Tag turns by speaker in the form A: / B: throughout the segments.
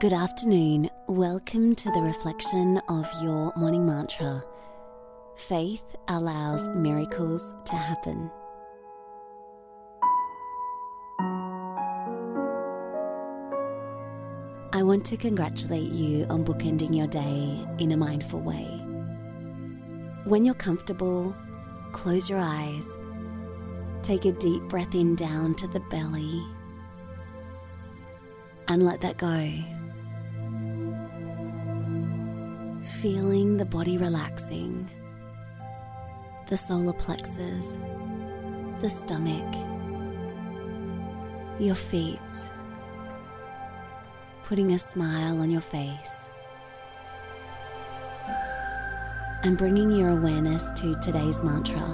A: Good afternoon. Welcome to the reflection of your morning mantra. Faith allows miracles to happen. I want to congratulate you on bookending your day in a mindful way. When you're comfortable, close your eyes. Take a deep breath in down to the belly and let that go. Feeling the body relaxing, the solar plexus, the stomach, your feet, putting a smile on your face, and bringing your awareness to today's mantra.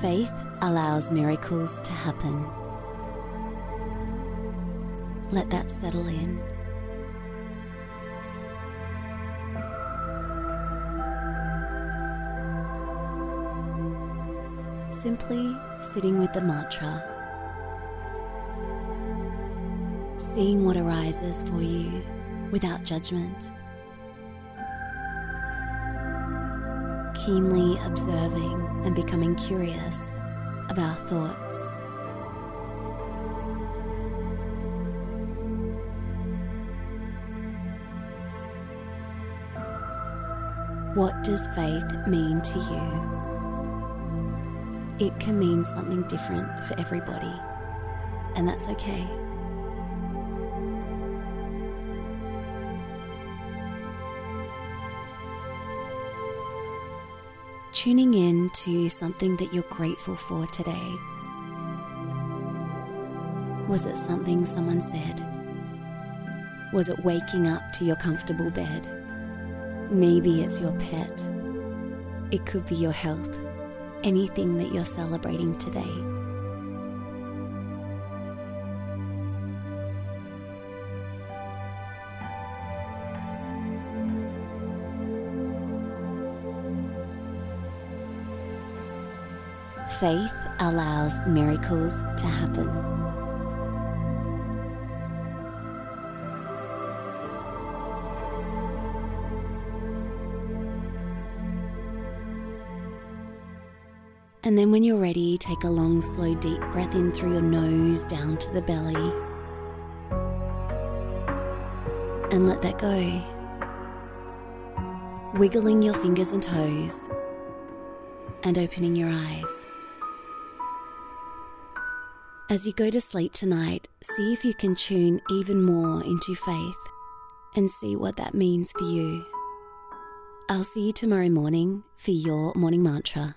A: Faith allows miracles to happen. Let that settle in. Simply sitting with the mantra, seeing what arises for you without judgment, keenly observing and becoming curious of our thoughts. What does faith mean to you? It can mean something different for everybody, and that's okay. Tuning in to something that you're grateful for today. Was it something someone said? Was it waking up to your comfortable bed? Maybe it's your pet. It could be your health. Anything that you're celebrating today. Faith allows miracles to happen. And then, when you're ready, take a long, slow, deep breath in through your nose down to the belly. And let that go. Wiggling your fingers and toes and opening your eyes. As you go to sleep tonight, see if you can tune even more into faith and see what that means for you. I'll see you tomorrow morning for your morning mantra.